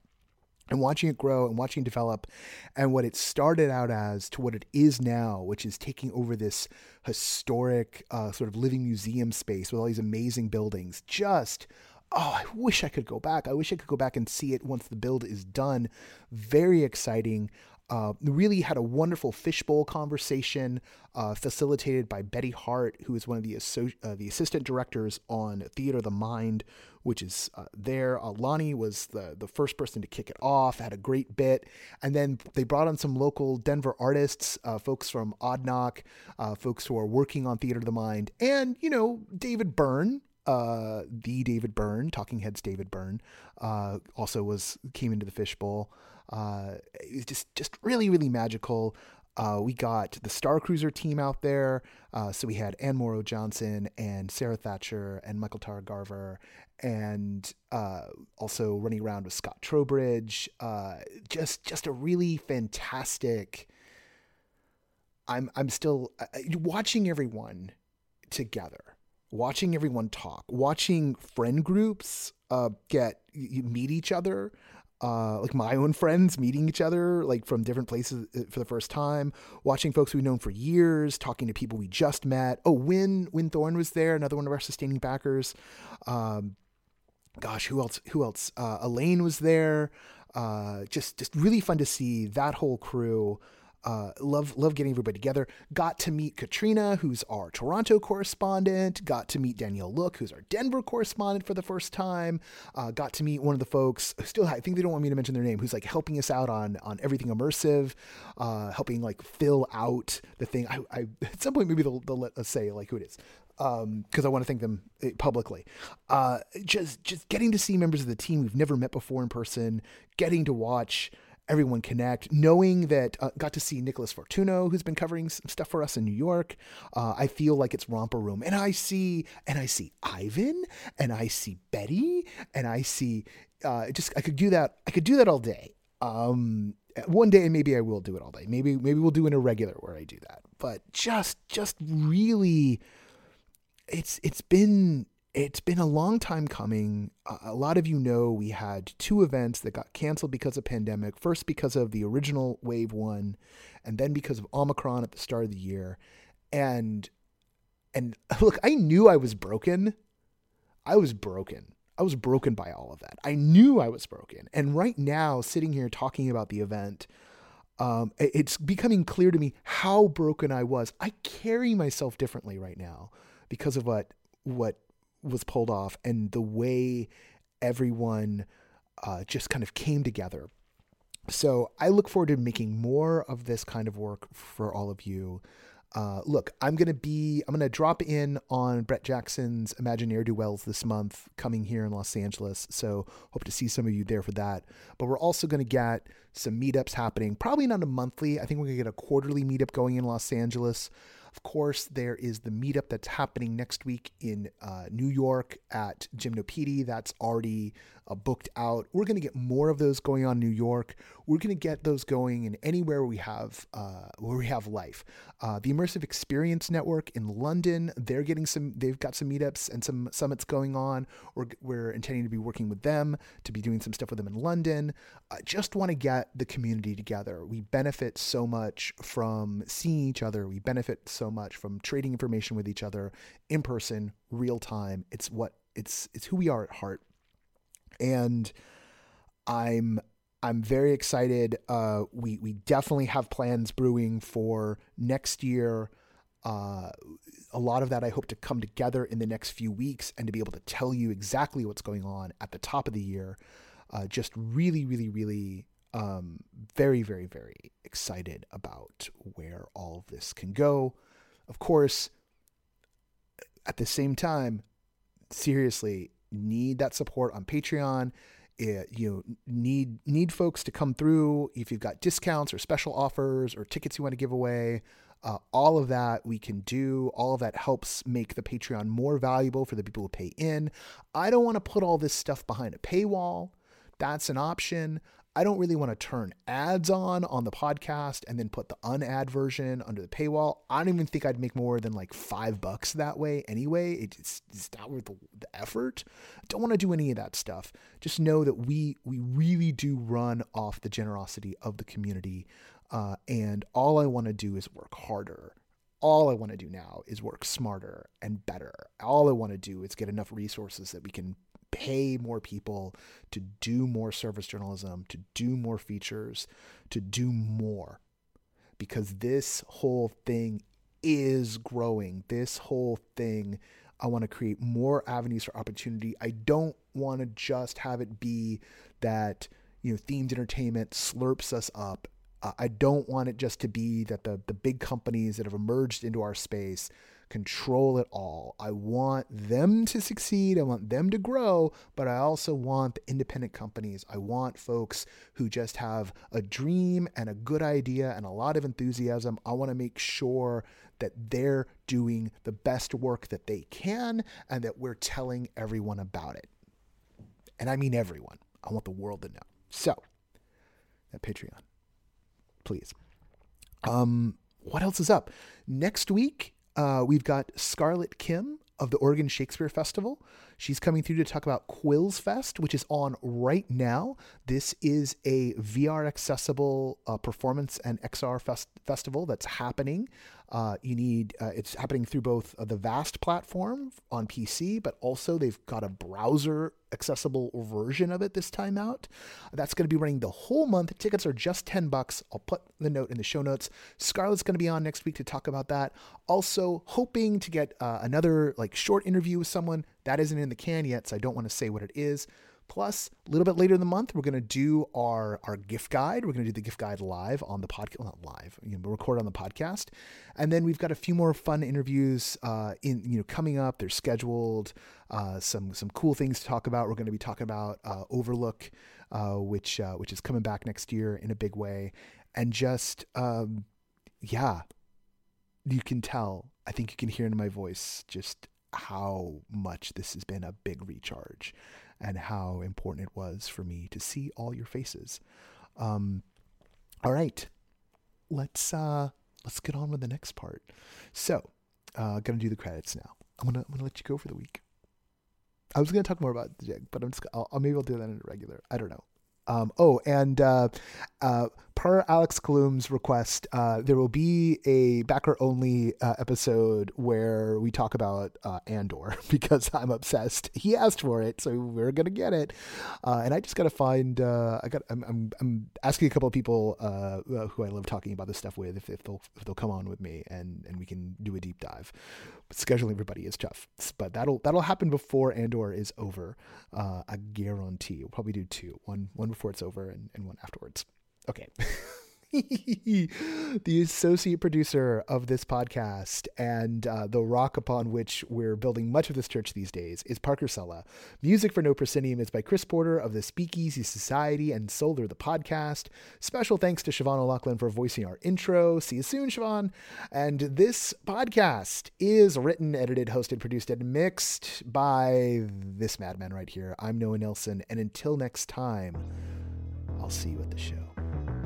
And watching it grow and watching it develop, and what it started out as to what it is now, which is taking over this historic uh, sort of living museum space with all these amazing buildings. Just oh, I wish I could go back. I wish I could go back and see it once the build is done. Very exciting. Uh, really had a wonderful fishbowl conversation uh, facilitated by Betty Hart, who is one of the asso- uh, the assistant directors on Theater of the Mind, which is uh, there. Uh, Lonnie was the the first person to kick it off, had a great bit, and then they brought on some local Denver artists, uh, folks from Odd Knock, folks who are working on Theater of the Mind, and you know David Byrne, uh, the David Byrne, Talking Heads David Byrne, uh, also was came into the fishbowl. Uh, it was just just really really magical. Uh, we got the Star Cruiser team out there. Uh, so we had Anne Morrow Johnson and Sarah Thatcher and Michael Tara Garver, and uh, also running around with Scott Trowbridge. Uh, just just a really fantastic. I'm I'm still watching everyone together, watching everyone talk, watching friend groups uh, get meet each other uh, like my own friends meeting each other, like from different places uh, for the first time, watching folks we've known for years, talking to people we just met. Oh, Win Win Thorne was there, another one of our sustaining backers. Um, gosh, who else? Who else? Uh, Elaine was there. Uh, just just really fun to see that whole crew. Uh, love love getting everybody together. Got to meet Katrina, who's our Toronto correspondent. Got to meet Danielle Look, who's our Denver correspondent for the first time. Uh, got to meet one of the folks. Who still, I think they don't want me to mention their name. Who's like helping us out on on everything immersive, uh, helping like fill out the thing. I, I at some point maybe they'll, they'll let us say like who it is because um, I want to thank them eh, publicly. Uh, just just getting to see members of the team we've never met before in person, getting to watch everyone connect, knowing that uh, got to see Nicholas Fortuno, who's been covering some stuff for us in New York. Uh, I feel like it's romper room, and I see and I see Ivan, and I see Betty, and I see uh, just I could do that. I could do that all day. Um, one day, and maybe I will do it all day. Maybe maybe we'll do an irregular where I do that. But just just really, it's it's been it's been a long time coming. A lot of you know we had two events that got canceled because of pandemic. First because of the original wave 1 and then because of Omicron at the start of the year. And and look, I knew I was broken. I was broken. I was broken by all of that. I knew I was broken. And right now sitting here talking about the event um, it's becoming clear to me how broken I was. I carry myself differently right now because of what what was pulled off and the way everyone uh, just kind of came together. So I look forward to making more of this kind of work for all of you. Uh, look, I'm gonna be I'm gonna drop in on Brett Jackson's Imagineer Do Wells this month, coming here in Los Angeles. So hope to see some of you there for that. But we're also gonna get some meetups happening. Probably not a monthly. I think we're gonna get a quarterly meetup going in Los Angeles. Of course, there is the meetup that's happening next week in uh, New York at Gymnopedie. That's already uh, booked out. We're going to get more of those going on New York. We're going to get those going in anywhere we have uh, where we have life. Uh, the Immersive Experience Network in London, they're getting some. They've got some meetups and some summits going on. We're we're intending to be working with them to be doing some stuff with them in London. I just want to get the community together. We benefit so much from seeing each other. We benefit so much from trading information with each other in person, real time. It's what it's it's who we are at heart. And I'm I'm very excited. Uh, we we definitely have plans brewing for next year. Uh, a lot of that I hope to come together in the next few weeks and to be able to tell you exactly what's going on at the top of the year. Uh, just really, really, really um, very, very, very excited about where all of this can go. Of course, at the same time, seriously, need that support on Patreon. It, you know, need need folks to come through. If you've got discounts or special offers or tickets you want to give away, uh, all of that we can do. All of that helps make the Patreon more valuable for the people who pay in. I don't want to put all this stuff behind a paywall. That's an option. I don't really want to turn ads on on the podcast and then put the unad version under the paywall. I don't even think I'd make more than like five bucks that way anyway. It's, it's not worth the, effort. Don't want to do any of that stuff. Just know that we we really do run off the generosity of the community, uh, and all I want to do is work harder. All I want to do now is work smarter and better. All I want to do is get enough resources that we can pay more people to do more service journalism, to do more features, to do more. Because this whole thing is growing. This whole thing, I want to create more avenues for opportunity. I don't want to just have it be that, you know, themed entertainment slurps us up. Uh, I don't want it just to be that the, the big companies that have emerged into our space control it all. I want them to succeed. I want them to grow, but I also want the independent companies. I want folks who just have a dream and a good idea and a lot of enthusiasm. I want to make sure that they're doing the best work that they can and that we're telling everyone about it. And I mean everyone. I want the world to know. So, Patreon, please. Um, what else is up? Next week, uh, we've got Scarlett Kim of the Oregon Shakespeare Festival. She's coming through to talk about Quills Fest, which is on right now. This is a VR accessible uh, performance and XR fest- festival that's happening. Uh, you need uh, it's happening through both the Vast platform on PC, but also they've got a browser accessible version of it this time out. That's going to be running the whole month. Tickets are just 10 bucks. I'll put the note in the show notes. Scarlett's going to be on next week to talk about that. Also, hoping to get uh, another like short interview with someone that isn't in the can yet, so I don't want to say what it is. Plus, a little bit later in the month, we're going to do our, our gift guide. We're going to do the gift guide live on the podcast, well, not live, you know, record on the podcast. And then we've got a few more fun interviews uh, in, you know, coming up. They're scheduled. Uh, some some cool things to talk about. We're going to be talking about uh, Overlook, uh, which uh, which is coming back next year in a big way, and just um, yeah, you can tell. I think you can hear in my voice just how much this has been a big recharge and how important it was for me to see all your faces. Um, all right, let's uh, let's get on with the next part. So, uh, gonna do the credits now. I'm gonna I'm gonna let you go for the week. I was gonna talk more about the jig, but I'm just I'll, maybe I'll do that in a regular. I don't know. Um, oh, and uh, uh, per Alex Klum's request, uh, there will be a backer only uh, episode where we talk about uh, Andor because I'm obsessed. He asked for it, so we're gonna get it. Uh, and I just gotta find. Uh, I got. I'm, I'm, I'm asking a couple of people who I love talking about this stuff with if, if they'll if they'll come on with me and and we can do a deep dive. But scheduling everybody is tough, but that'll that'll happen before Andor is over. I guarantee. We'll probably do two. One one before it's over and, and one afterwards. Okay. the associate producer of this podcast and uh, the rock upon which we're building much of this church these days is Parker Sella. Music for No Proscenium is by Chris Porter of the Speakeasy Society and Solar the podcast. Special thanks to Siobhan O'Loughlin for voicing our intro. See you soon, Siobhan. And this podcast is written, edited, hosted, produced, and mixed by this madman right here. I'm Noah Nelson. And until next time, I'll see you at the show.